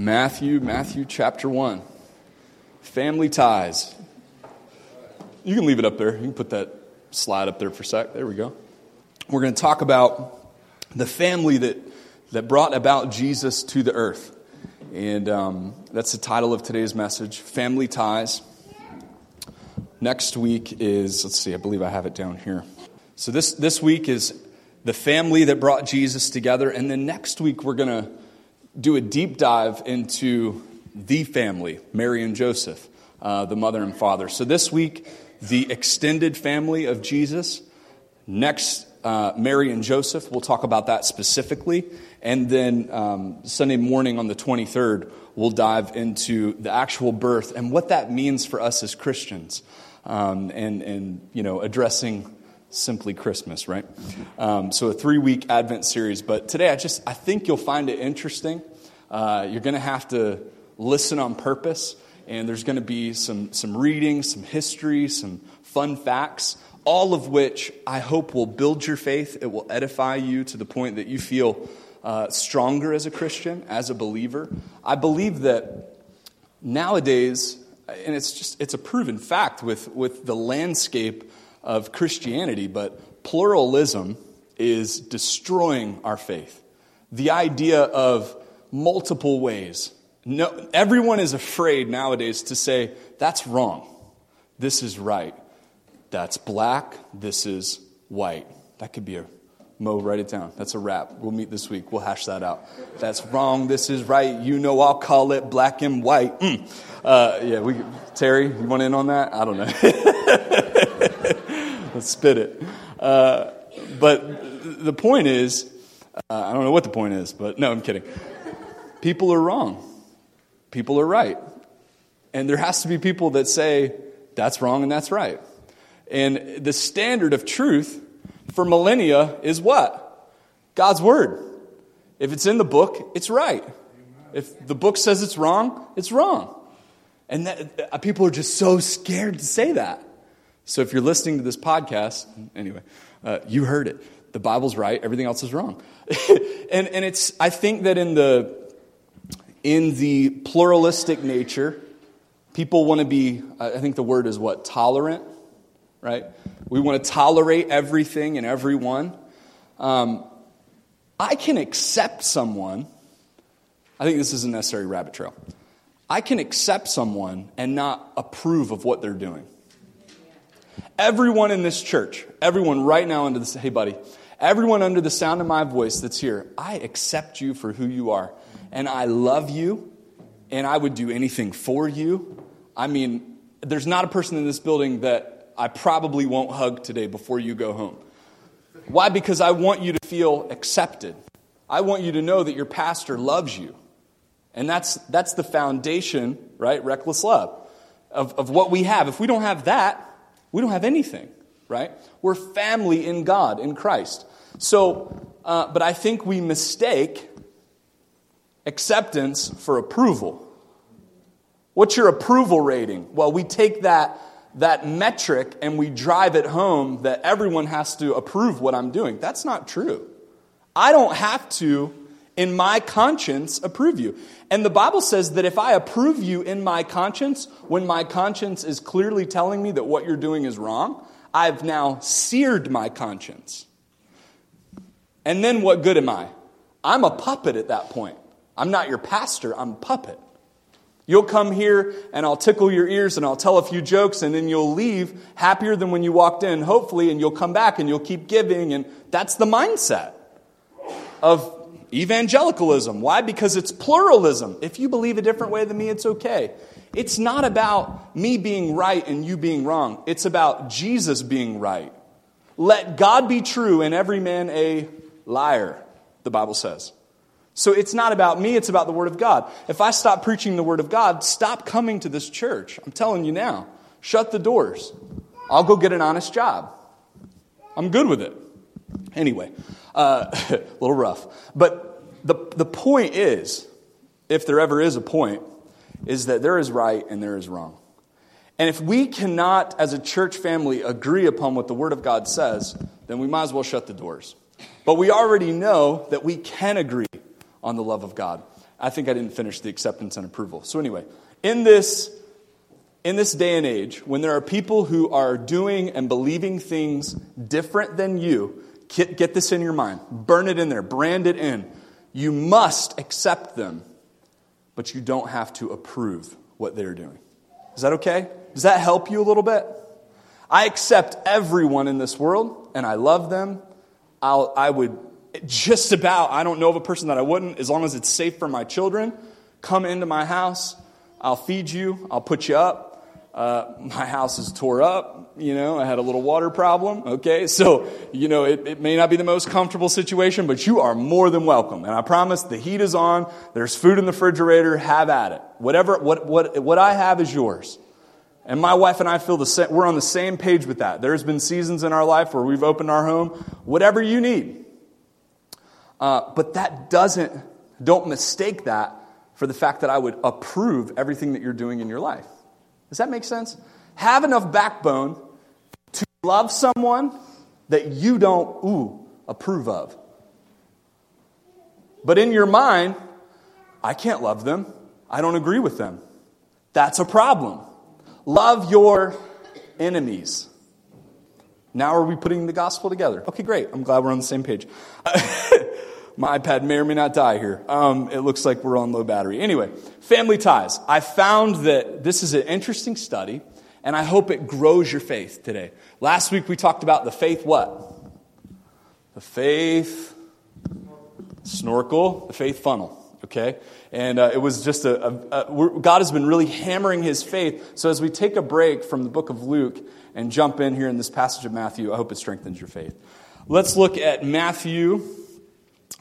Matthew, Matthew chapter 1. Family ties. You can leave it up there. You can put that slide up there for a sec. There we go. We're going to talk about the family that, that brought about Jesus to the earth. And um, that's the title of today's message Family Ties. Next week is, let's see, I believe I have it down here. So this, this week is the family that brought Jesus together. And then next week, we're going to do a deep dive into the family, Mary and Joseph, uh, the mother and father. So this week, the extended family of Jesus. Next, uh, Mary and Joseph. We'll talk about that specifically. And then um, Sunday morning on the 23rd, we'll dive into the actual birth and what that means for us as Christians. Um, and, and, you know, addressing simply Christmas, right? Um, so a three week Advent series. But today, I just I think you'll find it interesting. Uh, you're going to have to listen on purpose, and there's going to be some some reading, some history, some fun facts. All of which I hope will build your faith. It will edify you to the point that you feel uh, stronger as a Christian, as a believer. I believe that nowadays, and it's just it's a proven fact with with the landscape of Christianity, but pluralism is destroying our faith. The idea of multiple ways. No, everyone is afraid nowadays to say, that's wrong. This is right. That's black. This is white. That could be a Mo, write it down. That's a wrap. We'll meet this week. We'll hash that out. That's wrong. This is right. You know, I'll call it black and white. Mm. Uh, yeah, we. Terry, you want in on that? I don't know. Spit it. Uh, but the point is, uh, I don't know what the point is, but no, I'm kidding. People are wrong. People are right. And there has to be people that say, that's wrong and that's right. And the standard of truth for millennia is what? God's Word. If it's in the book, it's right. If the book says it's wrong, it's wrong. And that, uh, people are just so scared to say that. So if you're listening to this podcast, anyway, uh, you heard it. The Bible's right, everything else is wrong. and, and it's, I think that in the, in the pluralistic nature, people want to be, I think the word is what? Tolerant, right? We want to tolerate everything and everyone. Um, I can accept someone, I think this is a necessary rabbit trail. I can accept someone and not approve of what they're doing. Everyone in this church, everyone right now under this, hey, buddy, everyone under the sound of my voice that's here, I accept you for who you are. And I love you, and I would do anything for you. I mean, there's not a person in this building that I probably won't hug today before you go home. Why? Because I want you to feel accepted. I want you to know that your pastor loves you. And that's, that's the foundation, right? Reckless love of, of what we have. If we don't have that, we don't have anything, right? We're family in God, in Christ. So, uh, but I think we mistake acceptance for approval. What's your approval rating? Well, we take that, that metric and we drive it home that everyone has to approve what I'm doing. That's not true. I don't have to, in my conscience, approve you. And the Bible says that if I approve you in my conscience, when my conscience is clearly telling me that what you're doing is wrong, I've now seared my conscience. And then what good am I? I'm a puppet at that point. I'm not your pastor, I'm a puppet. You'll come here and I'll tickle your ears and I'll tell a few jokes and then you'll leave happier than when you walked in, hopefully, and you'll come back and you'll keep giving. And that's the mindset of evangelicalism. Why? Because it's pluralism. If you believe a different way than me, it's okay. It's not about me being right and you being wrong. It's about Jesus being right. Let God be true and every man a liar, the Bible says. So it's not about me, it's about the Word of God. If I stop preaching the Word of God, stop coming to this church. I'm telling you now. Shut the doors. I'll go get an honest job. I'm good with it. Anyway, uh, a little rough. But the, the point is, if there ever is a point, is that there is right and there is wrong. And if we cannot, as a church family, agree upon what the Word of God says, then we might as well shut the doors. But we already know that we can agree on the love of God. I think I didn't finish the acceptance and approval. So, anyway, in this, in this day and age, when there are people who are doing and believing things different than you, get, get this in your mind, burn it in there, brand it in. You must accept them, but you don't have to approve what they're doing. Is that okay? Does that help you a little bit? I accept everyone in this world and I love them. I'll, I would just about, I don't know of a person that I wouldn't, as long as it's safe for my children, come into my house. I'll feed you, I'll put you up. Uh, my house is tore up. You know, I had a little water problem. Okay, so, you know, it, it may not be the most comfortable situation, but you are more than welcome. And I promise the heat is on. There's food in the refrigerator. Have at it. Whatever, what, what, what I have is yours. And my wife and I feel the same, we're on the same page with that. There's been seasons in our life where we've opened our home, whatever you need. Uh, but that doesn't, don't mistake that for the fact that I would approve everything that you're doing in your life. Does that make sense? Have enough backbone to love someone that you don't, ooh, approve of. But in your mind, I can't love them. I don't agree with them. That's a problem. Love your enemies. Now are we putting the gospel together? Okay, great. I'm glad we're on the same page. My iPad may or may not die here. Um, it looks like we're on low battery. Anyway, family ties. I found that this is an interesting study, and I hope it grows your faith today. Last week we talked about the faith what? The faith snorkel, the faith funnel. Okay? And uh, it was just a, a, a God has been really hammering his faith. So as we take a break from the book of Luke and jump in here in this passage of Matthew, I hope it strengthens your faith. Let's look at Matthew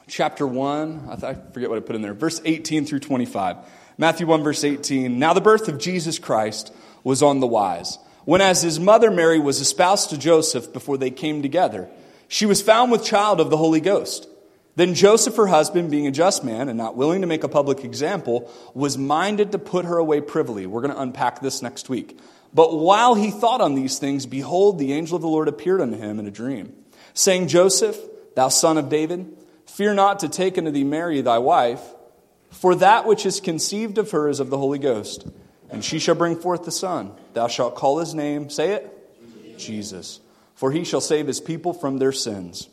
chapter 1. I, th- I forget what I put in there. Verse 18 through 25. Matthew 1, verse 18. Now the birth of Jesus Christ was on the wise. When as his mother Mary was espoused to Joseph before they came together, she was found with child of the Holy Ghost. Then Joseph, her husband, being a just man and not willing to make a public example, was minded to put her away privily. We're going to unpack this next week. But while he thought on these things, behold, the angel of the Lord appeared unto him in a dream, saying, Joseph, thou son of David, fear not to take unto thee Mary thy wife, for that which is conceived of her is of the Holy Ghost. And she shall bring forth the Son. Thou shalt call his name, say it, Jesus. For he shall save his people from their sins.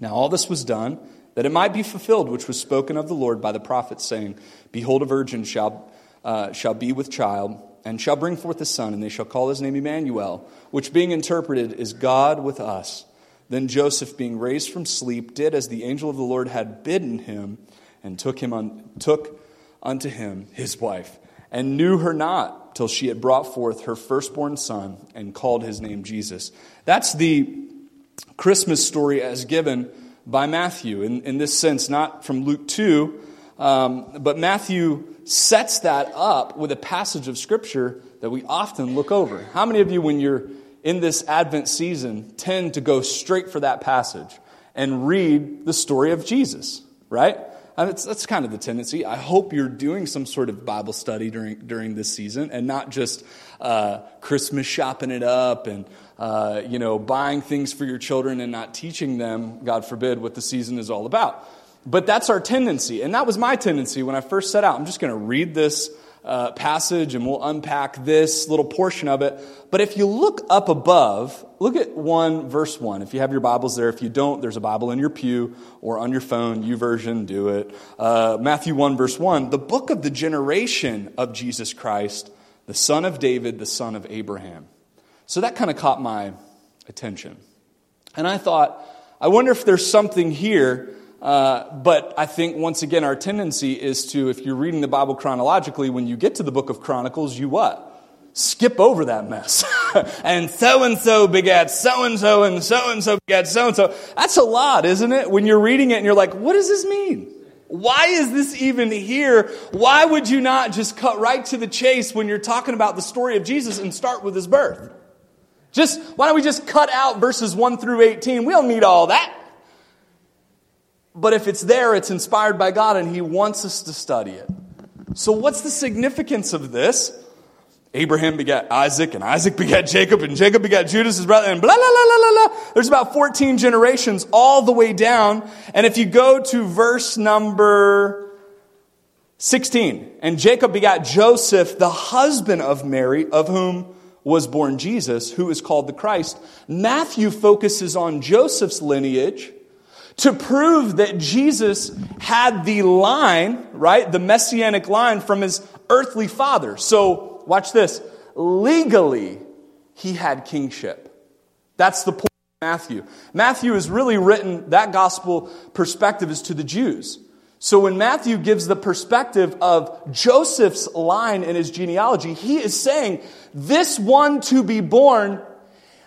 Now all this was done that it might be fulfilled which was spoken of the Lord by the prophet, saying, Behold, a virgin shall, uh, shall be with child, and shall bring forth a son, and they shall call his name Emmanuel, which being interpreted is God with us. Then Joseph, being raised from sleep, did as the angel of the Lord had bidden him, and took him un- took unto him his wife, and knew her not till she had brought forth her firstborn son, and called his name Jesus. That's the Christmas story as given by Matthew. In, in this sense, not from Luke 2, um, but Matthew sets that up with a passage of Scripture that we often look over. How many of you, when you're in this Advent season, tend to go straight for that passage and read the story of Jesus, right? That's kind of the tendency. I hope you're doing some sort of Bible study during, during this season and not just uh, Christmas shopping it up and uh, you know, buying things for your children and not teaching them, God forbid, what the season is all about. But that's our tendency. And that was my tendency when I first set out. I'm just going to read this uh, passage and we'll unpack this little portion of it. But if you look up above, look at 1 verse 1. If you have your Bibles there, if you don't, there's a Bible in your pew or on your phone, YouVersion, do it. Uh, Matthew 1 verse 1, the book of the generation of Jesus Christ, the son of David, the son of Abraham. So that kind of caught my attention. And I thought, I wonder if there's something here. Uh, but I think once again, our tendency is to, if you're reading the Bible chronologically, when you get to the book of Chronicles, you what? Skip over that mess. and so and so begat so and so, and so and so begat so and so. That's a lot, isn't it? When you're reading it and you're like, what does this mean? Why is this even here? Why would you not just cut right to the chase when you're talking about the story of Jesus and start with his birth? Just, why don't we just cut out verses 1 through 18? We don't need all that. But if it's there, it's inspired by God and He wants us to study it. So, what's the significance of this? Abraham begat Isaac, and Isaac begat Jacob, and Jacob begat Judas, his brother, and blah, blah, blah, blah, blah. There's about 14 generations all the way down. And if you go to verse number 16. And Jacob begat Joseph, the husband of Mary, of whom was born Jesus, who is called the Christ. Matthew focuses on Joseph's lineage to prove that Jesus had the line, right? The messianic line from his earthly father. So, watch this. Legally, he had kingship. That's the point of Matthew. Matthew has really written that gospel perspective is to the Jews. So when Matthew gives the perspective of Joseph's line in his genealogy, he is saying this one to be born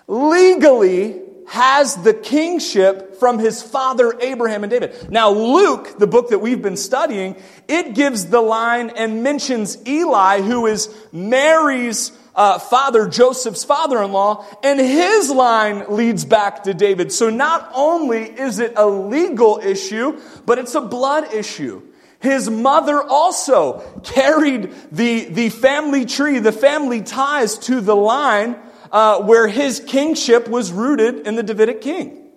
legally has the kingship from his father Abraham and David. Now, Luke, the book that we've been studying, it gives the line and mentions Eli, who is Mary's uh, father, Joseph's father in law, and his line leads back to David. So not only is it a legal issue, but it's a blood issue. His mother also carried the, the family tree, the family ties to the line uh, where his kingship was rooted in the Davidic king.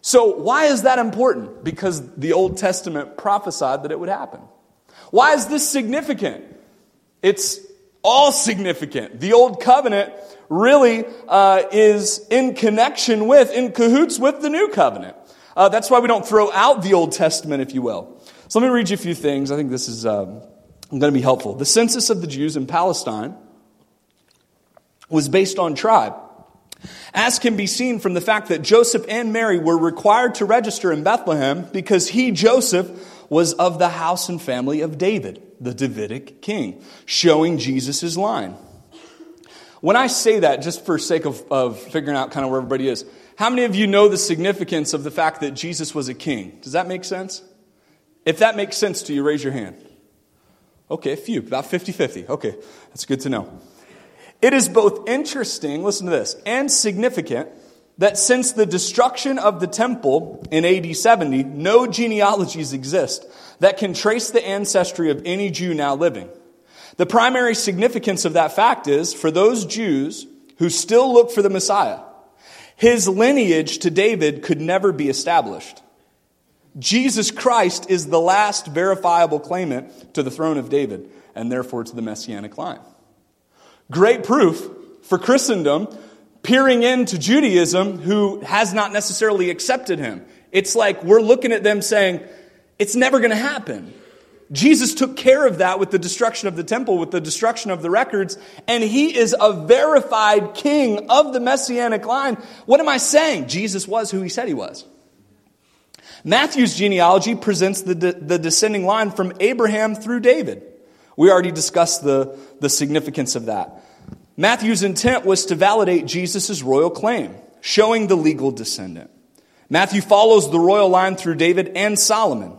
So, why is that important? Because the Old Testament prophesied that it would happen. Why is this significant? It's all significant. The Old Covenant really uh, is in connection with, in cahoots with the New Covenant. Uh, that's why we don't throw out the Old Testament, if you will. So let me read you a few things. I think this is um, going to be helpful. The census of the Jews in Palestine was based on tribe. As can be seen from the fact that Joseph and Mary were required to register in Bethlehem because he, Joseph, was of the house and family of David, the Davidic king, showing Jesus' line. When I say that, just for sake of, of figuring out kind of where everybody is, how many of you know the significance of the fact that Jesus was a king? Does that make sense? If that makes sense to you, raise your hand. Okay, a few, about 50 50. Okay, that's good to know. It is both interesting, listen to this, and significant that since the destruction of the temple in AD 70, no genealogies exist that can trace the ancestry of any Jew now living. The primary significance of that fact is for those Jews who still look for the Messiah, his lineage to David could never be established. Jesus Christ is the last verifiable claimant to the throne of David and therefore to the messianic line. Great proof for Christendom peering into Judaism who has not necessarily accepted him. It's like we're looking at them saying, it's never going to happen. Jesus took care of that with the destruction of the temple, with the destruction of the records, and he is a verified king of the messianic line. What am I saying? Jesus was who he said he was. Matthew's genealogy presents the, de- the descending line from Abraham through David. We already discussed the, the significance of that. Matthew's intent was to validate Jesus' royal claim, showing the legal descendant. Matthew follows the royal line through David and Solomon,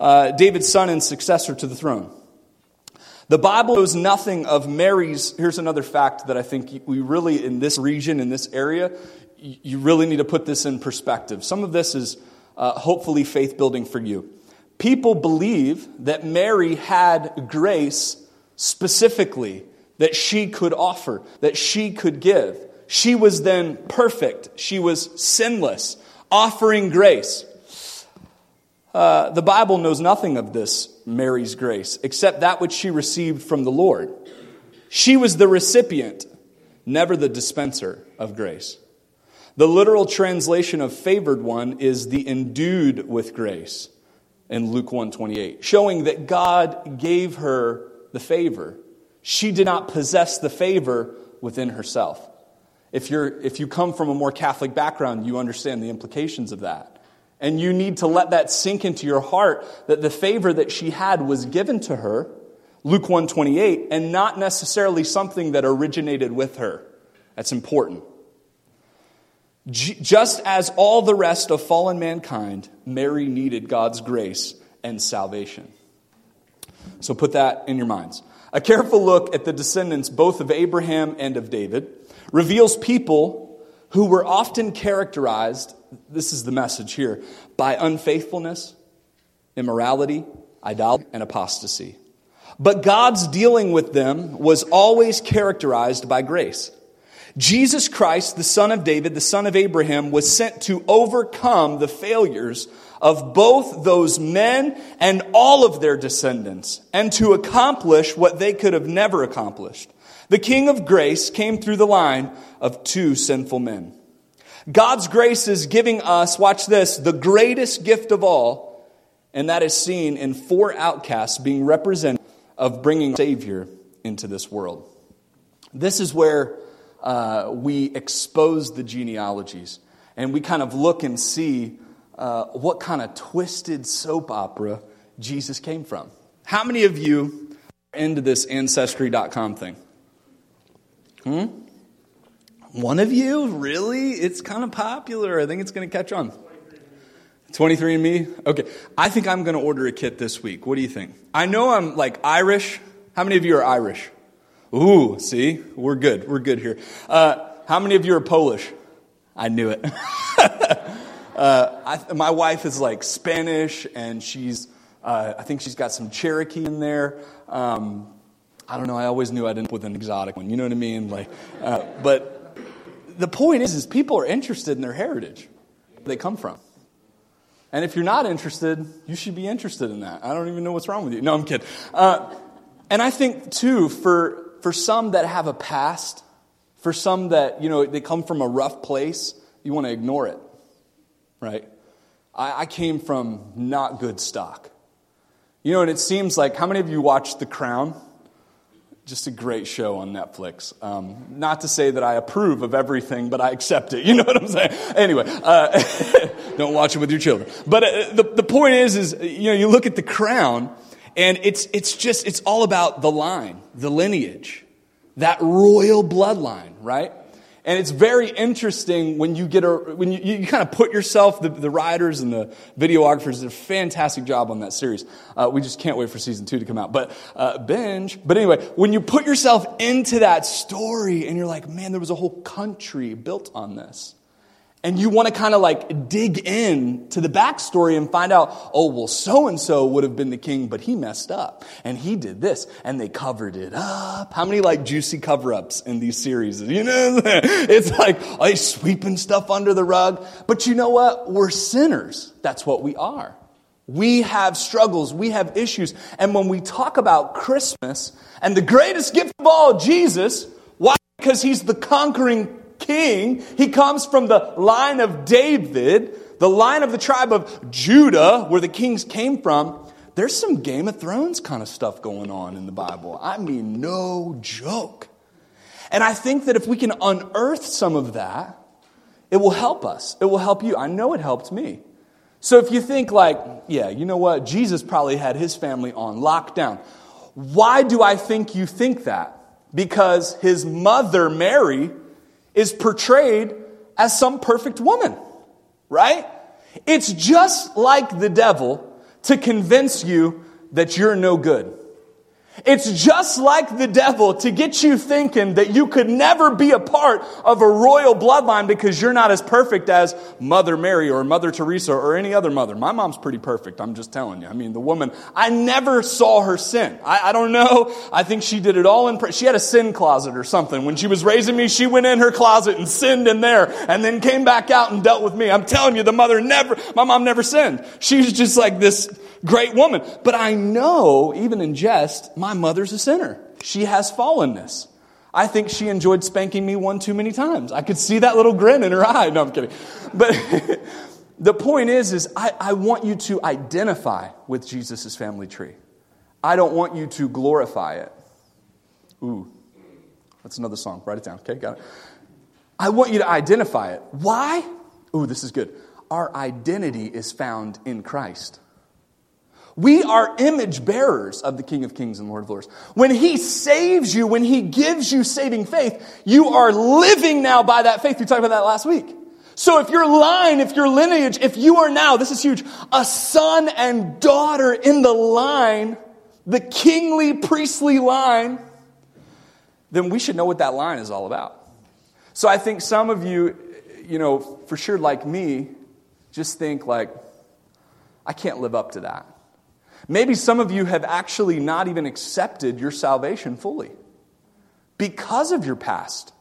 uh, David's son and successor to the throne. The Bible knows nothing of Mary's. Here's another fact that I think we really, in this region, in this area, you really need to put this in perspective. Some of this is uh, hopefully faith building for you. People believe that Mary had grace specifically that she could offer, that she could give. She was then perfect. She was sinless, offering grace. Uh, the Bible knows nothing of this, Mary's grace, except that which she received from the Lord. She was the recipient, never the dispenser of grace. The literal translation of favored one is the endued with grace in Luke 128, showing that God gave her the favor she did not possess the favor within herself. If, you're, if you come from a more Catholic background, you understand the implications of that. And you need to let that sink into your heart that the favor that she had was given to her, Luke 128, and not necessarily something that originated with her. That's important. Just as all the rest of fallen mankind, Mary needed God's grace and salvation. So put that in your minds. A careful look at the descendants both of Abraham and of David reveals people who were often characterized, this is the message here, by unfaithfulness, immorality, idolatry, and apostasy. But God's dealing with them was always characterized by grace. Jesus Christ, the son of David, the son of Abraham, was sent to overcome the failures of both those men and all of their descendants, and to accomplish what they could have never accomplished. The King of grace came through the line of two sinful men. God's grace is giving us, watch this, the greatest gift of all, and that is seen in four outcasts being represented of bringing Savior into this world. This is where uh, we expose the genealogies and we kind of look and see uh, what kind of twisted soap opera Jesus came from. How many of you are into this Ancestry.com thing? Hmm? One of you? Really? It's kind of popular. I think it's going to catch on. 23andMe? Okay. I think I'm going to order a kit this week. What do you think? I know I'm like Irish. How many of you are Irish? Ooh, see? We're good. We're good here. Uh, how many of you are Polish? I knew it. uh, I, my wife is like Spanish, and she's, uh, I think she's got some Cherokee in there. Um, I don't know. I always knew I'd end up with an exotic one. You know what I mean? Like, uh, but the point is, is people are interested in their heritage, Where they come from. And if you're not interested, you should be interested in that. I don't even know what's wrong with you. No, I'm kidding. Uh, and I think too, for for some that have a past, for some that, you know, they come from a rough place, you want to ignore it, right? I, I came from not good stock. You know, and it seems like, how many of you watched The Crown? Just a great show on Netflix. Um, not to say that I approve of everything, but I accept it. You know what I'm saying? Anyway, uh, don't watch it with your children. But uh, the, the point is, is, you know, you look at The Crown, and it's, it's just, it's all about the line, the lineage, that royal bloodline, right? And it's very interesting when you get a, when you, you kind of put yourself, the, the writers and the videographers did a fantastic job on that series. Uh, we just can't wait for season two to come out. But, uh, binge. But anyway, when you put yourself into that story and you're like, man, there was a whole country built on this and you want to kind of like dig in to the backstory and find out, oh, well, so and so would have been the king, but he messed up and he did this and they covered it up. How many like juicy cover ups in these series? You know, it's like, oh, sweeping stuff under the rug. But you know what? We're sinners. That's what we are. We have struggles, we have issues. And when we talk about Christmas and the greatest gift of all, Jesus, why? Because he's the conquering king. He comes from the line of David, the line of the tribe of Judah, where the kings came from. There's some Game of Thrones kind of stuff going on in the Bible. I mean, no joke. And I think that if we can unearth some of that, it will help us. It will help you. I know it helped me. So if you think, like, yeah, you know what? Jesus probably had his family on lockdown. Why do I think you think that? Because his mother, Mary, is portrayed as some perfect woman, right? It's just like the devil to convince you that you're no good. It's just like the devil to get you thinking that you could never be a part of a royal bloodline because you're not as perfect as Mother Mary or Mother Teresa or any other mother. My mom's pretty perfect, I'm just telling you. I mean, the woman, I never saw her sin. I, I don't know. I think she did it all in, she had a sin closet or something. When she was raising me, she went in her closet and sinned in there and then came back out and dealt with me. I'm telling you, the mother never, my mom never sinned. She was just like this great woman. But I know, even in jest, my mother's a sinner. She has fallenness. I think she enjoyed spanking me one too many times. I could see that little grin in her eye. No, I'm kidding. But the point is, is I, I want you to identify with Jesus' family tree. I don't want you to glorify it. Ooh, that's another song. Write it down. Okay, got it. I want you to identify it. Why? Ooh, this is good. Our identity is found in Christ. We are image bearers of the King of Kings and Lord of Lords. When He saves you, when He gives you saving faith, you are living now by that faith. We talked about that last week. So if your line, if your lineage, if you are now, this is huge, a son and daughter in the line, the kingly, priestly line, then we should know what that line is all about. So I think some of you, you know, for sure like me, just think like, I can't live up to that. Maybe some of you have actually not even accepted your salvation fully because of your past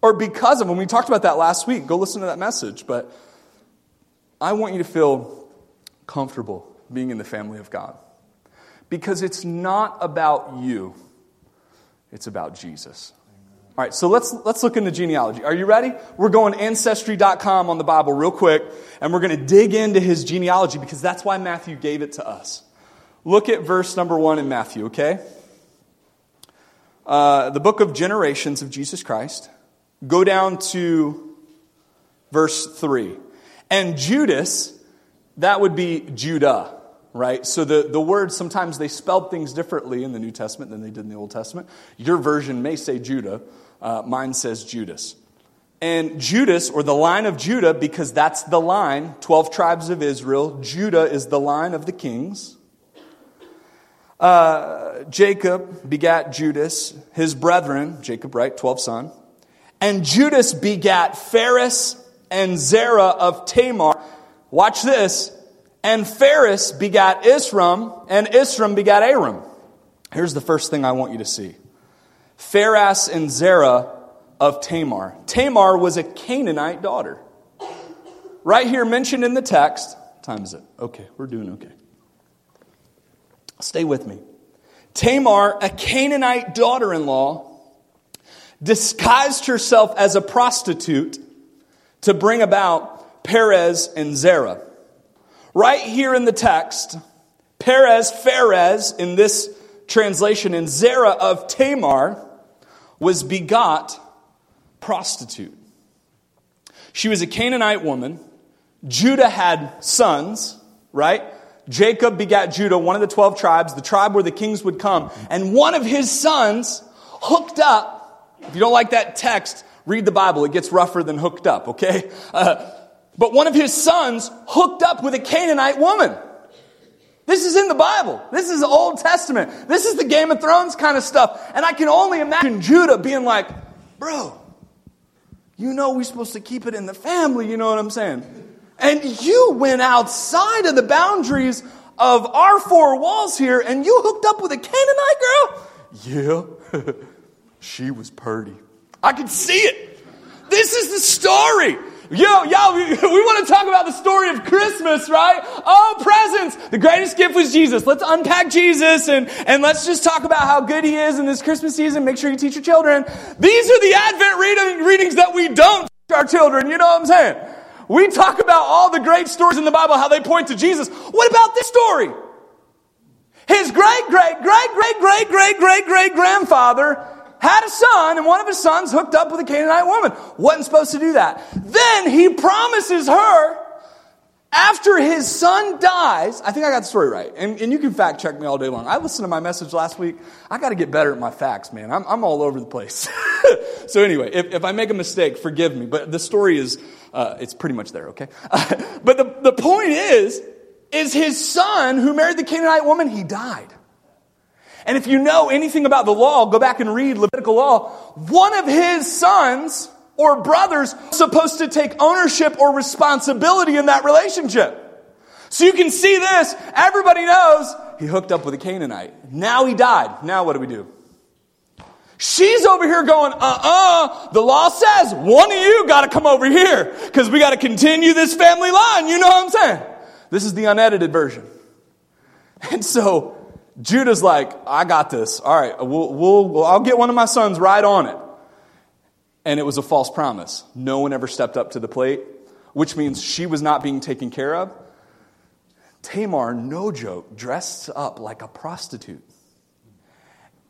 or because of, when we talked about that last week, go listen to that message. But I want you to feel comfortable being in the family of God. Because it's not about you, it's about Jesus. All right, so let's, let's look into genealogy. Are you ready? We're going ancestry.com on the Bible real quick, and we're going to dig into his genealogy because that's why Matthew gave it to us. Look at verse number one in Matthew, okay? Uh, the book of generations of Jesus Christ. Go down to verse three. And Judas, that would be Judah right? So the, the words, sometimes they spelled things differently in the New Testament than they did in the Old Testament. Your version may say Judah, uh, mine says Judas. And Judas, or the line of Judah, because that's the line, 12 tribes of Israel, Judah is the line of the kings. Uh, Jacob begat Judas, his brethren, Jacob, right, 12 son. And Judas begat Phares and Zerah of Tamar. Watch this. And Phares begat Esrom, and Esrom begat Aram. Here's the first thing I want you to see Phares and Zerah of Tamar. Tamar was a Canaanite daughter. Right here mentioned in the text. What time is it? Okay, we're doing okay. Stay with me. Tamar, a Canaanite daughter in law, disguised herself as a prostitute to bring about Perez and Zerah. Right here in the text, Perez, Perez, in this translation, and Zerah of Tamar was begot prostitute. She was a Canaanite woman. Judah had sons, right? Jacob begat Judah, one of the 12 tribes, the tribe where the kings would come. And one of his sons hooked up. If you don't like that text, read the Bible. It gets rougher than hooked up, okay? Uh, but one of his sons hooked up with a Canaanite woman. This is in the Bible. This is the Old Testament. This is the Game of Thrones kind of stuff. And I can only imagine Judah being like, bro, you know we're supposed to keep it in the family, you know what I'm saying? And you went outside of the boundaries of our four walls here and you hooked up with a Canaanite girl? Yeah, she was purty. I could see it. This is the story. Yo, y'all, we, we want to talk about the story of Christmas, right? Oh, presents. The greatest gift was Jesus. Let's unpack Jesus and, and let's just talk about how good he is in this Christmas season. Make sure you teach your children. These are the Advent reading, readings that we don't teach our children. You know what I'm saying? We talk about all the great stories in the Bible, how they point to Jesus. What about this story? His great, great, great, great, great, great, great, great grandfather had a son, and one of his sons hooked up with a Canaanite woman. Wasn't supposed to do that. Then he promises her, after his son dies, I think I got the story right, and, and you can fact check me all day long. I listened to my message last week. I got to get better at my facts, man. I'm, I'm all over the place. so anyway, if, if I make a mistake, forgive me, but the story is, uh, it's pretty much there, okay? but the, the point is, is his son who married the Canaanite woman, he died. And if you know anything about the law, go back and read Levitical law. One of his sons or brothers supposed to take ownership or responsibility in that relationship. So you can see this. Everybody knows he hooked up with a Canaanite. Now he died. Now what do we do? She's over here going, uh uh-uh. uh the law says one of you got to come over here because we got to continue this family line. You know what I'm saying? This is the unedited version. And so Judah's like, I got this. All right, we'll, we'll, we'll, I'll get one of my sons right on it. And it was a false promise. No one ever stepped up to the plate, which means she was not being taken care of. Tamar, no joke, dressed up like a prostitute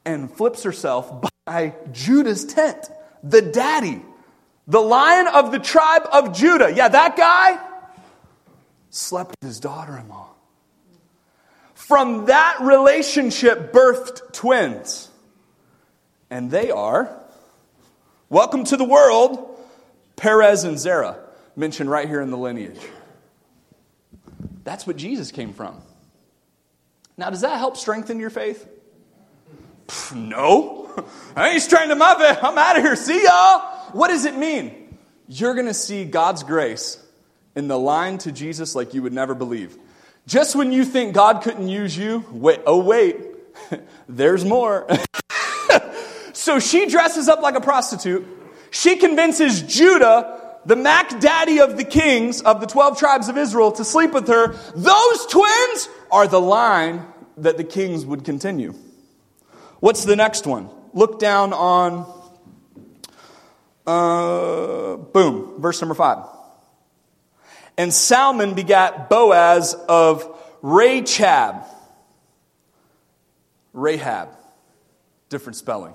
and flips herself by Judah's tent, the daddy, the lion of the tribe of Judah. Yeah, that guy slept with his daughter in law. From that relationship birthed twins. And they are, welcome to the world, Perez and Zerah, mentioned right here in the lineage. That's what Jesus came from. Now, does that help strengthen your faith? No. I ain't strengthening my faith. I'm out of here. See y'all. What does it mean? You're going to see God's grace in the line to Jesus like you would never believe. Just when you think God couldn't use you, wait, oh, wait, there's more. so she dresses up like a prostitute. She convinces Judah the Mac Daddy of the kings of the 12 tribes of Israel to sleep with her, those twins are the line that the kings would continue. What's the next one? Look down on, uh, boom, verse number five. And Salmon begat Boaz of Rachab. Rahab. Different spelling.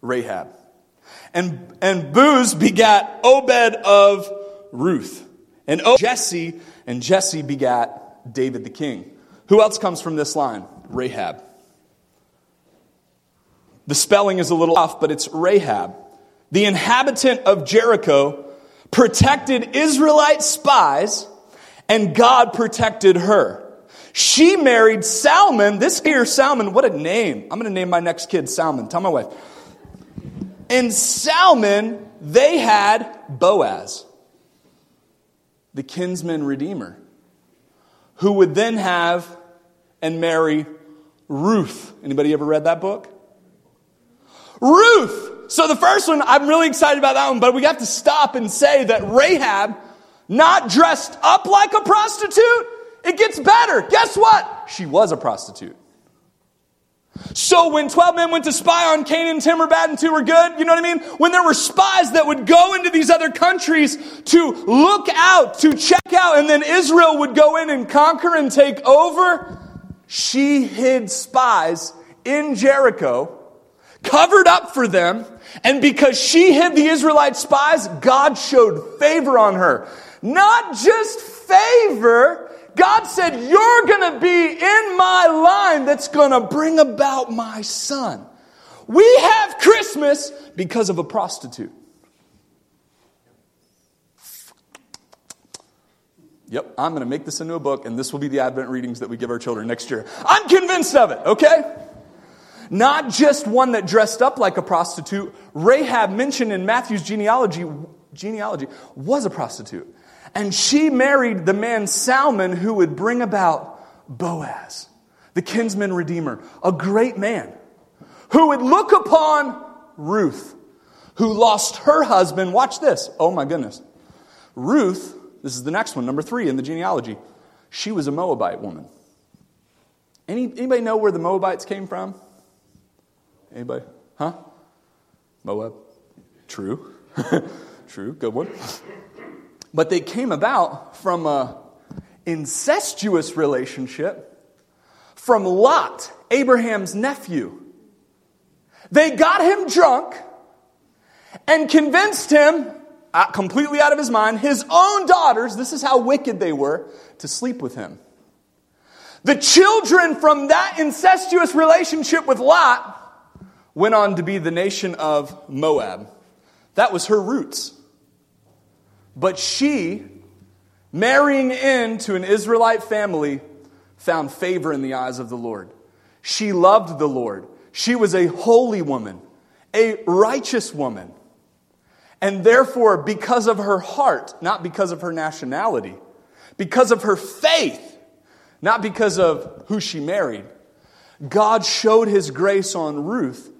Rahab. And, and Booz begat Obed of Ruth. And o- Jesse, and Jesse begat David the king. Who else comes from this line? Rahab. The spelling is a little off, but it's Rahab. The inhabitant of Jericho protected Israelite spies, and God protected her. She married Salmon. This here, Salmon, what a name. I'm going to name my next kid Salmon. Tell my wife. And Salmon, they had Boaz, the kinsman redeemer, who would then have and marry Ruth. Anybody ever read that book? Ruth. So the first one, I'm really excited about that one, but we have to stop and say that Rahab, not dressed up like a prostitute, it gets better. Guess what? She was a prostitute. So when 12 men went to spy on Canaan, 10 were bad and 2 were good, you know what I mean? When there were spies that would go into these other countries to look out, to check out, and then Israel would go in and conquer and take over, she hid spies in Jericho, covered up for them, and because she hid the Israelite spies, God showed favor on her. Not just favor, God said, You're going to be in my line that's going to bring about my son. We have Christmas because of a prostitute. Yep, I'm going to make this into a book, and this will be the Advent readings that we give our children next year. I'm convinced of it, okay? Not just one that dressed up like a prostitute. Rahab, mentioned in Matthew's genealogy, genealogy was a prostitute. And she married the man Salmon who would bring about Boaz, the kinsman redeemer, a great man who would look upon Ruth, who lost her husband. Watch this. Oh my goodness. Ruth, this is the next one, number three in the genealogy. She was a Moabite woman. Any, anybody know where the Moabites came from? Anybody? Huh? Moab? True. True. Good one. But they came about from a incestuous relationship from Lot, Abraham's nephew. They got him drunk and convinced him, uh, completely out of his mind, his own daughters, this is how wicked they were, to sleep with him. The children from that incestuous relationship with Lot went on to be the nation of Moab. That was her roots. But she, marrying into an Israelite family, found favor in the eyes of the Lord. She loved the Lord. She was a holy woman, a righteous woman. And therefore, because of her heart, not because of her nationality, because of her faith, not because of who she married, God showed his grace on Ruth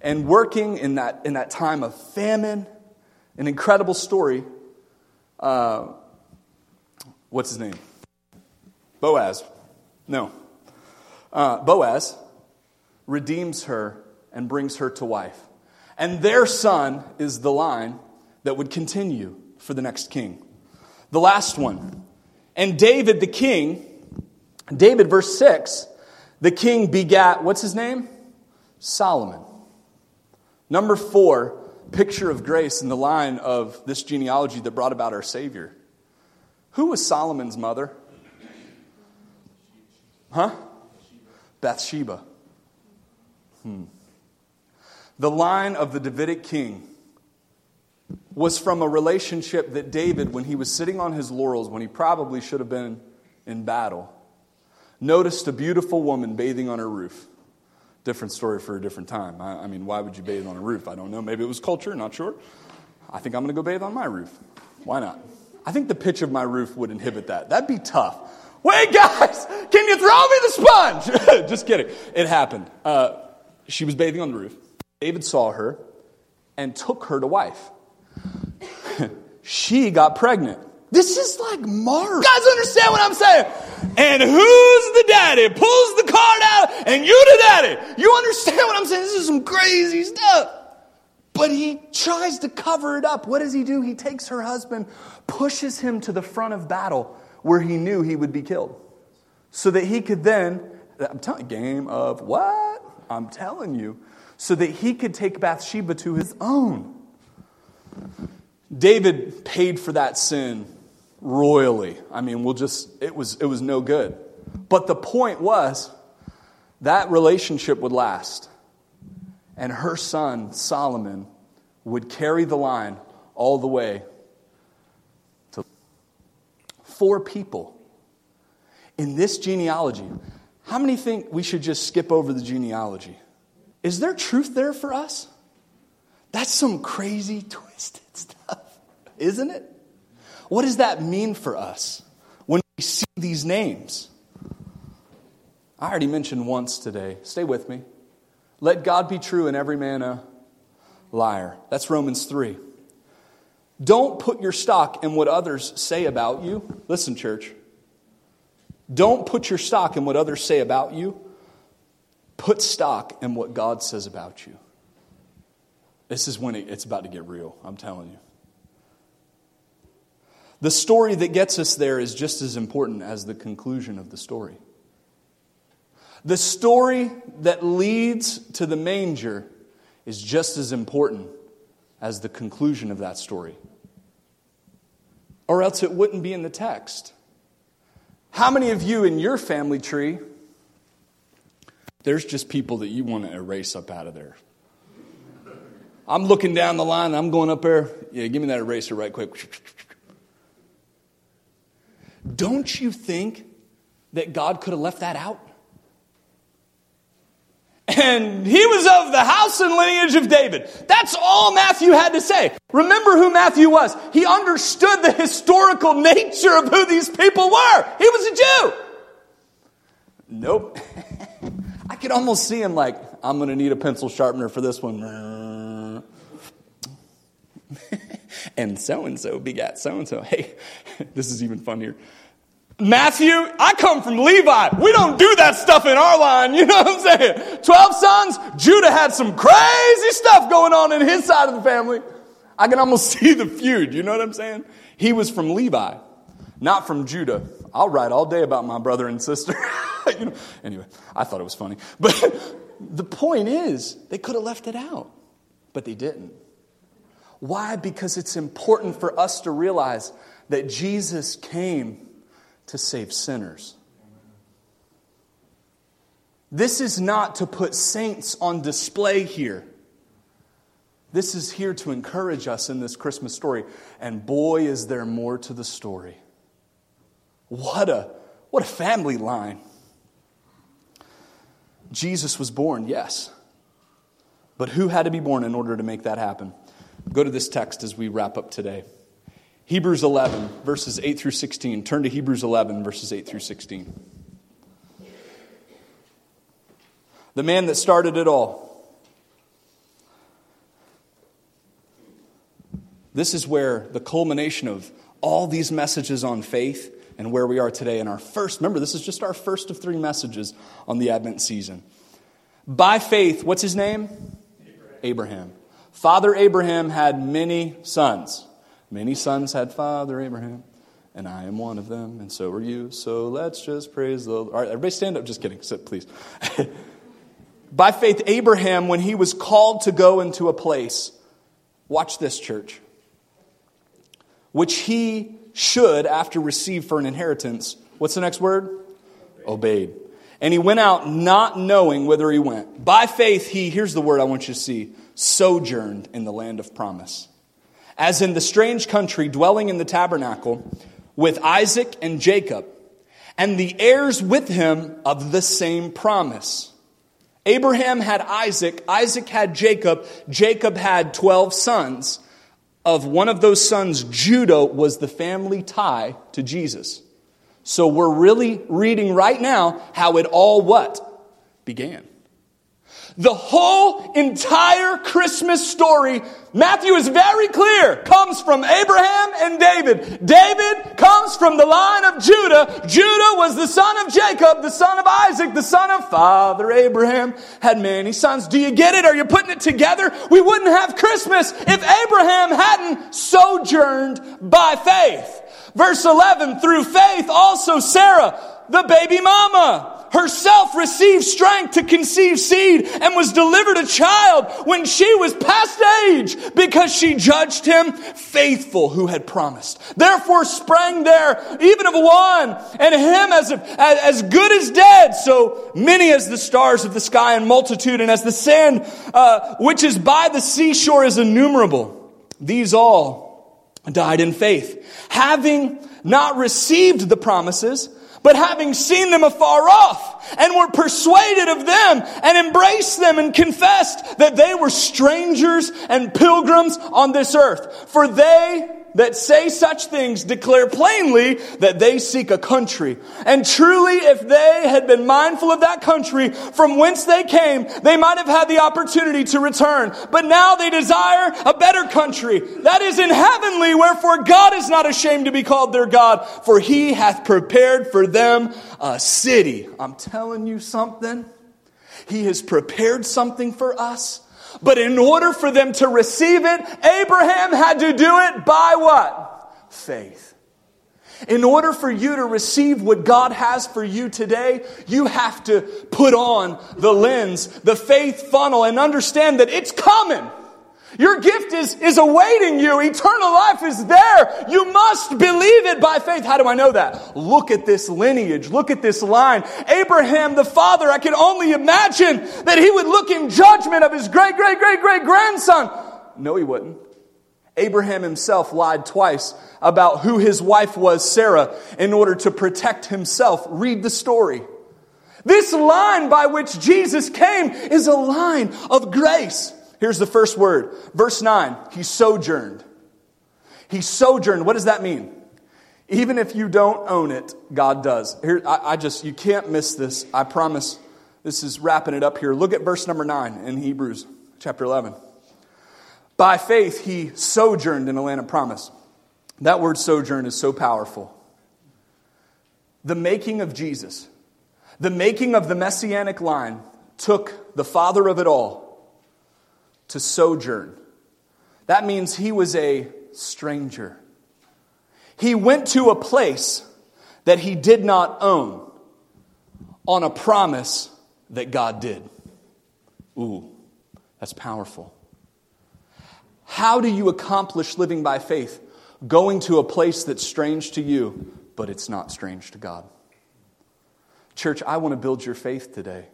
and working in that, in that time of famine, an incredible story uh, what's his name? Boaz. No. Uh, Boaz redeems her and brings her to wife. And their son is the line that would continue for the next king. The last one. And David the king, David, verse 6, the king begat, what's his name? Solomon. Number four, picture of grace in the line of this genealogy that brought about our Savior. Who was Solomon's mother? Huh? Bathsheba. Hmm. The line of the Davidic king was from a relationship that David, when he was sitting on his laurels, when he probably should have been in battle, noticed a beautiful woman bathing on her roof different story for a different time. I, I, mean, why would you bathe on a roof? I don't know. Maybe it was culture, not sure. I think I'm going to go bathe on my roof. Why not? I think the pitch of my roof would inhibit that. That'd be tough. Wait, guys, can you throw me the sponge? Just kidding. It happened. Uh, she was bathing on the roof. David saw her and took her to wife. she got pregnant. This is like Maury. You guys understand what I'm saying? And who's the daddy? Pulls the card out, and you the daddy. You understand what I'm saying? This is some crazy stuff. But he tries to cover it up. What does he do? He takes her husband, pushes him to the front of battle where he knew he would be killed. So that he could then, I'm telling game of what? I'm telling you. So that he could take Bathsheba to his own. David paid for that sin royally. I mean, we'll just, it was, it was no good. But the point was that relationship would last. And her son, Solomon, would carry the line all the way to four people. In this genealogy, how many think we should just skip over the genealogy? Is there truth there for us? That's some crazy, twisted stuff, isn't it? What does that mean for us when we see these names? I already mentioned once today. Stay with me. Let God be true and every man a liar. That's Romans 3. Don't put your stock in what others say about you. Listen, church. Don't put your stock in what others say about you. Put stock in what God says about you. This is when it's about to get real, I'm telling you. The story that gets us there is just as important as the conclusion of the story. The story that leads to the manger is just as important as the conclusion of that story. Or else it wouldn't be in the text. How many of you in your family tree, there's just people that you want to erase up out of there? I'm looking down the line, I'm going up there. Yeah, give me that eraser right quick. Don't you think that God could have left that out? And he was of the house and lineage of David. That's all Matthew had to say. Remember who Matthew was. He understood the historical nature of who these people were. He was a Jew. Nope. I could almost see him like, I'm going to need a pencil sharpener for this one. and so and so begat so and so. Hey, this is even funnier. Matthew, I come from Levi. We don't do that stuff in our line. You know what I'm saying? Twelve sons. Judah had some crazy stuff going on in his side of the family. I can almost see the feud. You know what I'm saying? He was from Levi, not from Judah. I'll write all day about my brother and sister. you know, anyway, I thought it was funny. But the point is, they could have left it out, but they didn't. Why? Because it's important for us to realize that Jesus came to save sinners. This is not to put saints on display here. This is here to encourage us in this Christmas story. And boy, is there more to the story. What a, what a family line. Jesus was born, yes. But who had to be born in order to make that happen? Go to this text as we wrap up today. Hebrews 11, verses 8 through 16. Turn to Hebrews 11, verses 8 through 16. The man that started it all. This is where the culmination of all these messages on faith and where we are today in our first, remember, this is just our first of three messages on the Advent season. By faith, what's his name? Abraham. Abraham. Father Abraham had many sons. Many sons had Father Abraham, and I am one of them, and so are you. So let's just praise the Lord. All right, everybody stand up. Just kidding. Sit, please. By faith, Abraham, when he was called to go into a place, watch this, church, which he should, after receive for an inheritance, what's the next word? Obeyed. And he went out not knowing whither he went. By faith, he, here's the word I want you to see, sojourned in the land of promise as in the strange country, dwelling in the tabernacle with Isaac and Jacob, and the heirs with him of the same promise. Abraham had Isaac, Isaac had Jacob, Jacob had 12 sons. Of one of those sons, Judah was the family tie to Jesus. So we're really reading right now how it all what? Began. The whole entire Christmas story, Matthew is very clear, comes from Abraham and David. David comes from the line of Judah. Judah was the son of Jacob, the son of Isaac, the son of Father Abraham, had many sons. Do you get it? Are you putting it together? We wouldn't have Christmas if Abraham hadn't sojourned by faith. Verse 11, through faith also Sarah, the baby mama, herself received strength to conceive seed and was delivered a child when she was past age because she judged him faithful who had promised. Therefore sprang there even of one and him as, as good as dead, so many as the stars of the sky and multitude and as the sand uh, which is by the seashore is innumerable. These all died in faith, having not received the promises, but having seen them afar off and were persuaded of them and embraced them and confessed that they were strangers and pilgrims on this earth. For they that say such things declare plainly that they seek a country. And truly, if they had been mindful of that country from whence they came, they might have had the opportunity to return. But now they desire a better country that is in heavenly, wherefore God is not ashamed to be called their God, for he hath prepared for them a city. I'm telling you something. He has prepared something for us but in order for them to receive it, Abraham had to do it by what? Faith. In order for you to receive what God has for you today, you have to put on the lens, the faith funnel, and understand that it's coming. Your gift is, is awaiting you. Eternal life is there. You must believe it by faith. How do I know that? Look at this lineage. Look at this line. Abraham, the father, I can only imagine that he would look in judgment of his great, great, great, great grandson. No, he wouldn't. Abraham himself lied twice about who his wife was, Sarah, in order to protect himself. Read the story. This line by which Jesus came is a line of grace. Here's the first word. Verse 9, he sojourned. He sojourned. What does that mean? Even if you don't own it, God does. Here, I, I just, you can't miss this. I promise. This is wrapping it up here. Look at verse number 9 in Hebrews chapter 11. By faith, he sojourned in a land of promise. That word sojourn is so powerful. The making of Jesus, the making of the messianic line, took the father of it all to sojourn. That means he was a stranger. He went to a place that he did not own on a promise that God did. Ooh, that's powerful. How do you accomplish living by faith? Going to a place that's strange to you, but it's not strange to God. Church, I want to build your faith today.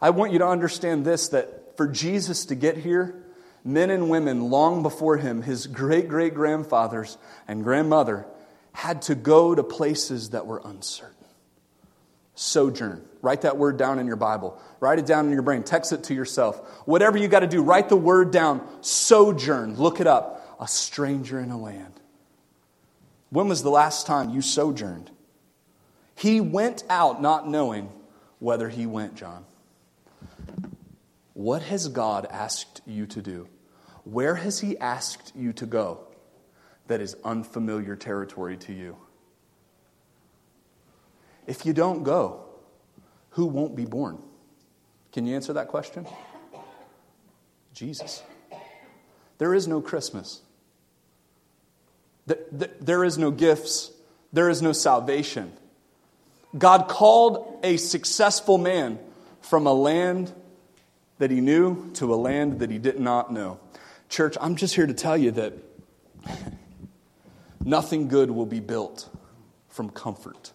I want you to understand this that for Jesus to get here, men and women long before him, his great great grandfathers and grandmother, had to go to places that were uncertain. Sojourn. Write that word down in your Bible. Write it down in your brain. Text it to yourself. Whatever you got to do, write the word down. Sojourn. Look it up. A stranger in a land. When was the last time you sojourned? He went out not knowing whether he went, John. What has God asked you to do? Where has He asked you to go that is unfamiliar territory to you? If you don't go, who won't be born? Can you answer that question? Jesus. There is no Christmas. There is no gifts. There is no salvation. God called a successful man from a land that he knew to a land that he did not know. Church, I'm just here to tell you that nothing good will be built from comfort.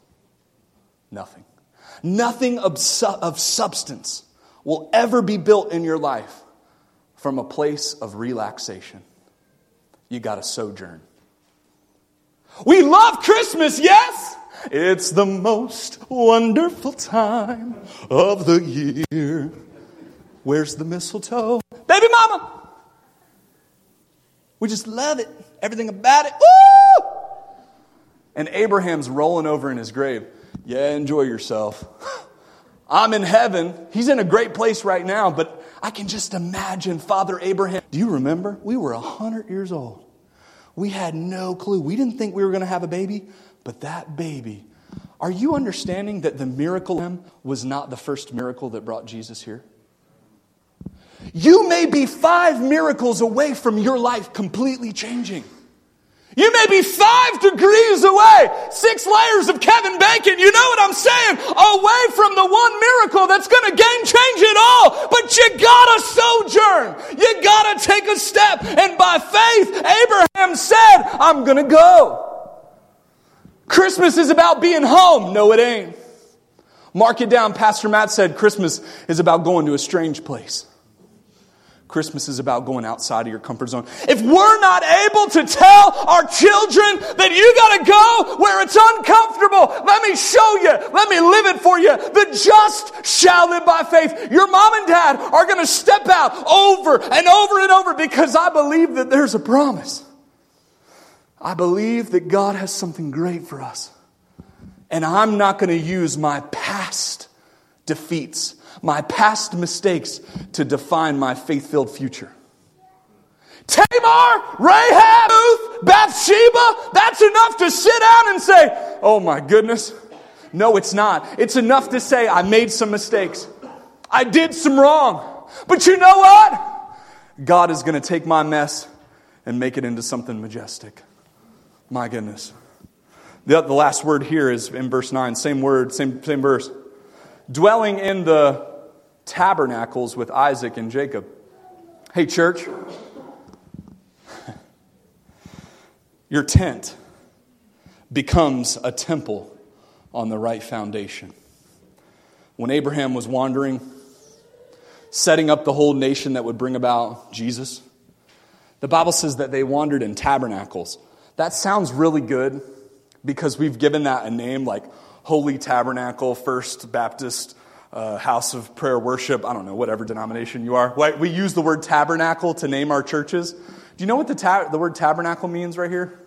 Nothing. Nothing of, su- of substance will ever be built in your life from a place of relaxation. You got to sojourn. We love Christmas, yes? It's the most wonderful time of the year. Where's the mistletoe? Baby mama! We just love it. Everything about it. Woo! And Abraham's rolling over in his grave. Yeah, enjoy yourself. I'm in heaven. He's in a great place right now, but I can just imagine Father Abraham. Do you remember? We were 100 years old. We had no clue. We didn't think we were going to have a baby, but that baby. Are you understanding that the miracle was not the first miracle that brought Jesus here? You may be five miracles away from your life completely changing. You may be five degrees away, six layers of Kevin Bacon, you know what I'm saying, away from the one miracle that's to game change it all. But you gotta sojourn. You gotta take a step. And by faith, Abraham said, I'm to go. Christmas is about being home. No, it ain't. Mark it down. Pastor Matt said Christmas is about going to a strange place. Christmas is about going outside of your comfort zone. If we're not able to tell our children that you got to go where it's uncomfortable, let me show you, let me live it for you. The just shall live by faith. Your mom and dad are to step out over and over and over because I believe that there's a promise. I believe that God has something great for us. And I'm not to use my past defeats my past mistakes to define my faith filled future. Tamar, Rahab, Ruth, Bathsheba, that's enough to sit down and say, oh my goodness. No, it's not. It's enough to say, I made some mistakes. I did some wrong. But you know what? God is going to take my mess and make it into something majestic. My goodness. The, the last word here is in verse 9. Same word, same, same verse dwelling in the tabernacles with Isaac and Jacob. Hey, church, your tent becomes a temple on the right foundation. When Abraham was wandering, setting up the whole nation that would bring about Jesus, the Bible says that they wandered in tabernacles. That sounds really good because we've given that a name like Holy Tabernacle, First Baptist uh, House of Prayer Worship, I don't know, whatever denomination you are. We use the word tabernacle to name our churches. Do you know what the, ta- the word tabernacle means right here?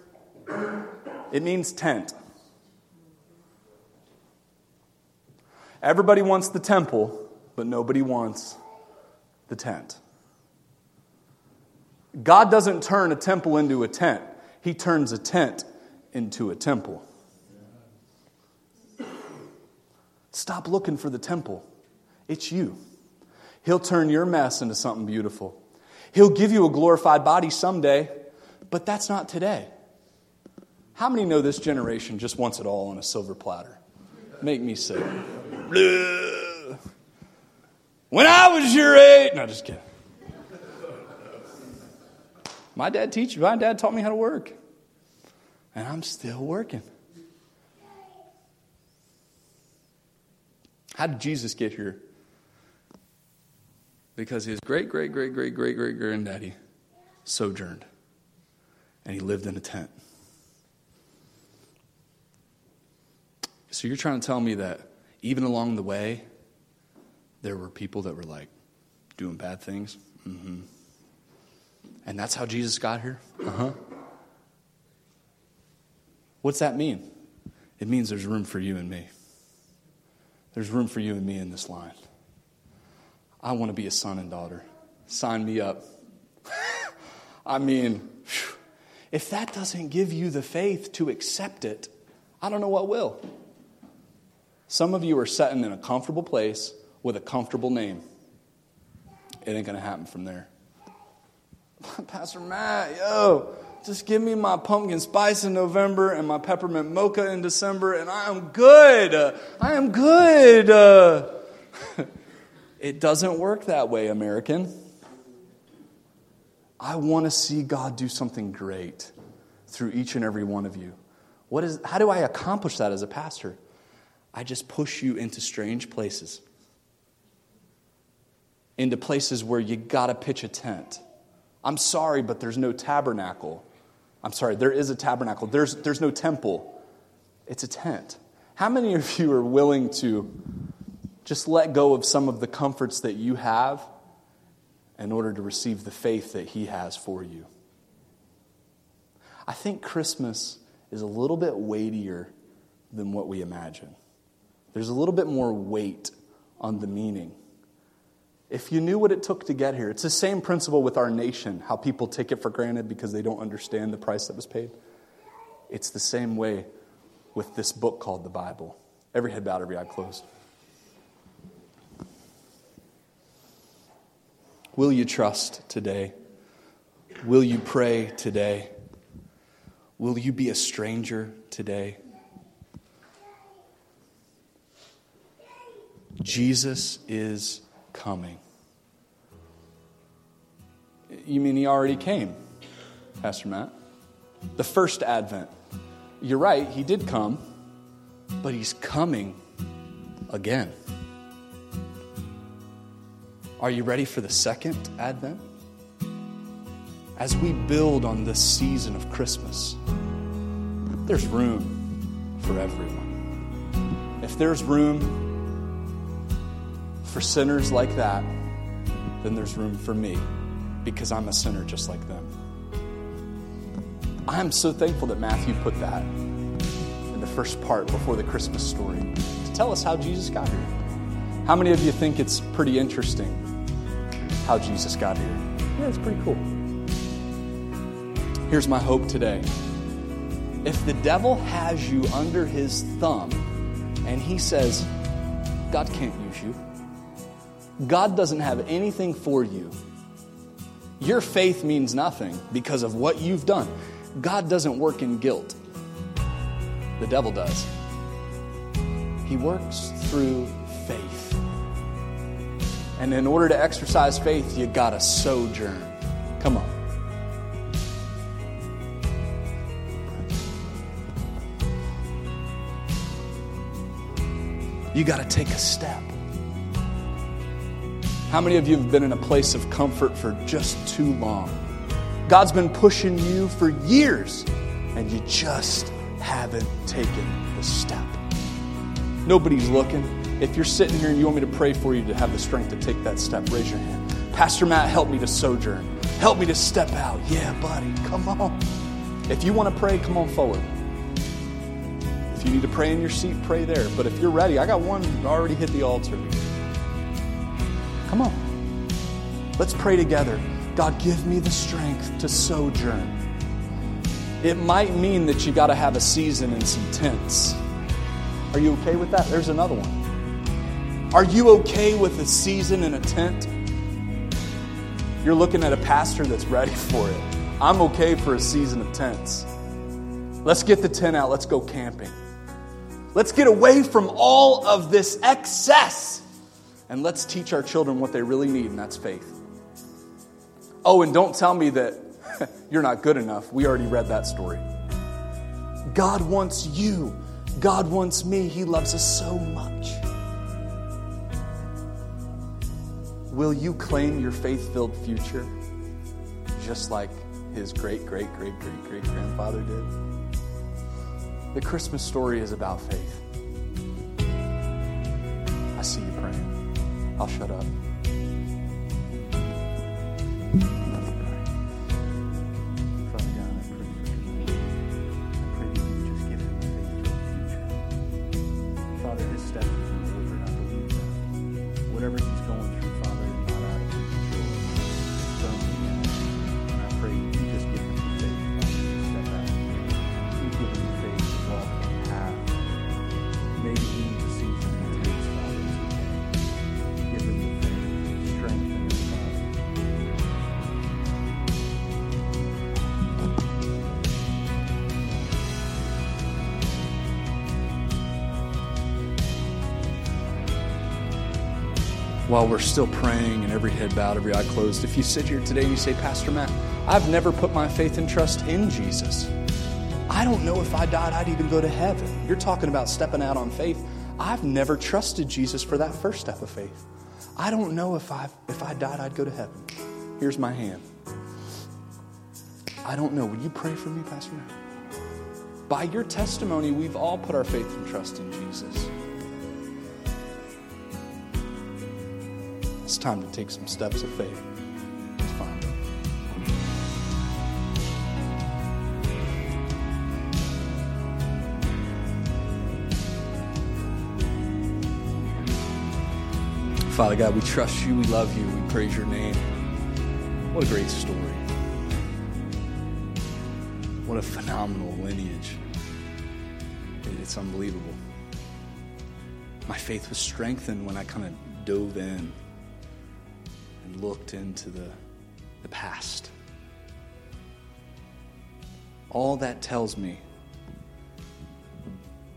It means tent. Everybody wants the temple, but nobody wants the tent. God doesn't turn a temple into a tent, He turns a tent into a temple. Stop looking for the temple. It's you. He'll turn your mess into something beautiful. He'll give you a glorified body someday, but that's not today. How many know this generation just wants it all on a silver platter? Make me sick. When I was your age, no, just kidding. My dad teach my dad taught me how to work. And I'm still working. How did Jesus get here? Because his great, great, great, great, great, great granddaddy sojourned and he lived in a tent. So you're trying to tell me that even along the way, there were people that were like doing bad things? Mm-hmm. And that's how Jesus got here? Uh huh. What's that mean? It means there's room for you and me. There's room for you and me in this line. I want to be a son and daughter. Sign me up. I mean, if that doesn't give you the faith to accept it, I don't know what will. Some of you are sitting in a comfortable place with a comfortable name. It ain't going to happen from there. Pastor Matt, yo, just give me my pumpkin spice in November and my peppermint mocha in December, and I am good. I am good. It doesn't work that way, American. I want to see God do something great through each and every one of you. What is, how do I accomplish that as a pastor? I just push you into strange places, into places where you got to pitch a tent. I'm sorry, but there's no tabernacle. I'm sorry, there is a tabernacle. There's, there's no temple, it's a tent. How many of you are willing to just let go of some of the comforts that you have in order to receive the faith that He has for you? I think Christmas is a little bit weightier than what we imagine. There's a little bit more weight on the meaning. If you knew what it took to get here, it's the same principle with our nation, how people take it for granted because they don't understand the price that was paid. It's the same way with this book called the Bible. Every head bowed, every eye closed. Will you trust today? Will you pray today? Will you be a stranger today? Jesus is coming. You mean he already came, Pastor Matt? The first advent. You're right, he did come, but he's coming again. Are you ready for the second advent? As we build on this season of Christmas, there's room for everyone. If there's room for sinners like that, then there's room for me because I'm a sinner just like them. I'm so thankful that Matthew put that in the first part before the Christmas story to tell us how Jesus got here. How many of you think it's pretty interesting how Jesus got here? Yeah, it's pretty cool. Here's my hope today. If the devil has you under his thumb and he says, God can't use you, God doesn't have anything for you. Your faith means nothing because of what you've done. God doesn't work in guilt, the devil does. He works through faith. And in order to exercise faith, you got to sojourn. Come on. You got to take a step. How many of you have been in a place of comfort for just too long? God's been pushing you for years, and you just haven't taken the step. Nobody's looking. If you're sitting here and you want me to pray for you to have the strength to take that step, raise your hand. Pastor Matt, help me to sojourn. Help me to step out. Yeah, buddy, come on. If you want to pray, come on forward. If you need to pray in your seat, pray there. But if you're ready, I got one already hit the altar. Come on. Let's pray together. God, give me the strength to sojourn. It might mean that you got to have a season in some tents. Are you okay with that? There's another one. Are you okay with a season in a tent? You're looking at a pastor that's ready for it. I'm okay for a season of tents. Let's get the tent out. Let's go camping. Let's get away from all of this excess and let's teach our children what they really need, and that's faith. Oh, and don't tell me that you're not good enough. We already read that story. God wants you. God wants me. He loves us so much. Will you claim your faith filled future just like his great, great, great, great, great grandfather did? The Christmas story is about faith. I'll shut up. While we're still praying and every head bowed, every eye closed, if you sit here today and you say, Pastor Matt, I've never put my faith and trust in Jesus. I don't know if I died, I'd even go to heaven. You're talking about stepping out on faith. I've never trusted Jesus for that first step of faith. I don't know if I if I died, I'd go to heaven. Here's my hand. I don't know. Would you pray for me, Pastor Matt? By your testimony, we've all put our faith and trust in Jesus. It's time to take some steps of faith. It's fine. Father God, we trust you, we love you, we praise your name. What a great story. What a phenomenal lineage. It's unbelievable. My faith was strengthened when I kind of dove in looked into the, the past. All that tells me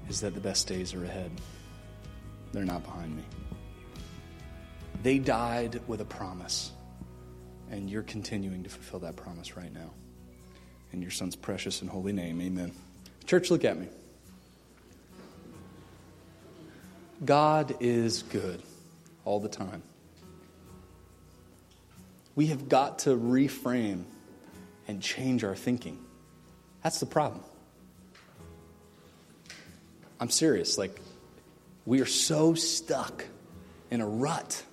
is that the best days are ahead. They're not behind me. They died with a promise, and you're continuing to fulfill that promise right now. In your son's precious and holy name, amen. Church, look at me. God is good all the time. We have got to reframe and change our thinking. That's the problem. I'm serious. Like, we are so stuck in a rut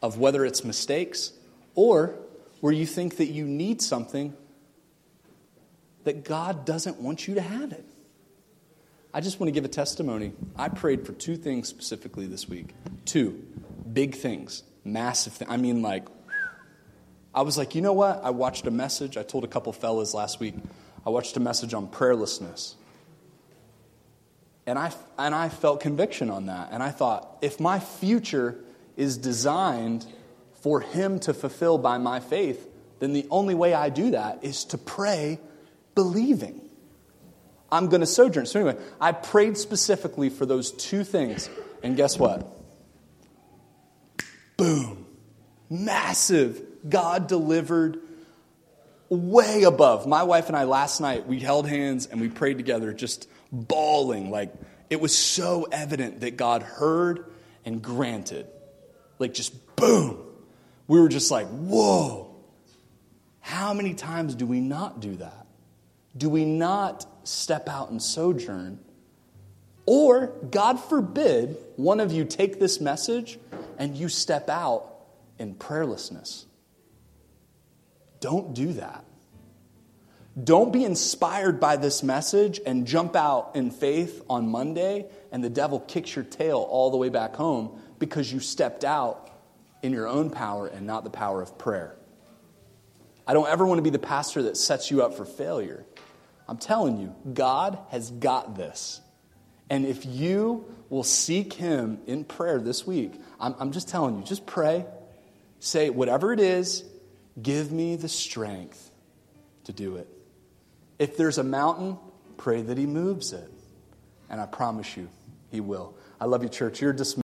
of whether it's mistakes or where you think that you need something that God doesn't want you to have it. I just want to give a testimony. I prayed for two things specifically this week. Two big things, massive things. I mean, like, I was like, you know what? I watched a message. I told a couple fellas last week. I watched a message on prayerlessness. And I, and I felt conviction on that. And I thought, if my future is designed for Him to fulfill by my faith, then the only way I do that is to pray believing. I'm going to sojourn. So, anyway, I prayed specifically for those two things. And guess what? Boom. Massive. God delivered way above. My wife and I last night, we held hands and we prayed together, just bawling. Like it was so evident that God heard and granted. Like just boom. We were just like, whoa. How many times do we not do that? Do we not step out and sojourn? Or, God forbid, one of you take this message and you step out in prayerlessness. Don't do that. Don't be inspired by this message and jump out in faith on Monday and the devil kicks your tail all the way back home because you stepped out in your own power and not the power of prayer. I don't ever want to be the pastor that sets you up for failure. I'm telling you, God has got this. And if you will seek Him in prayer this week, I'm, I'm just telling you, just pray. Say, whatever it is, give me the strength to do it. If there's a mountain, pray that He moves it. And I promise you, He will. I love you, church. You're dismissed.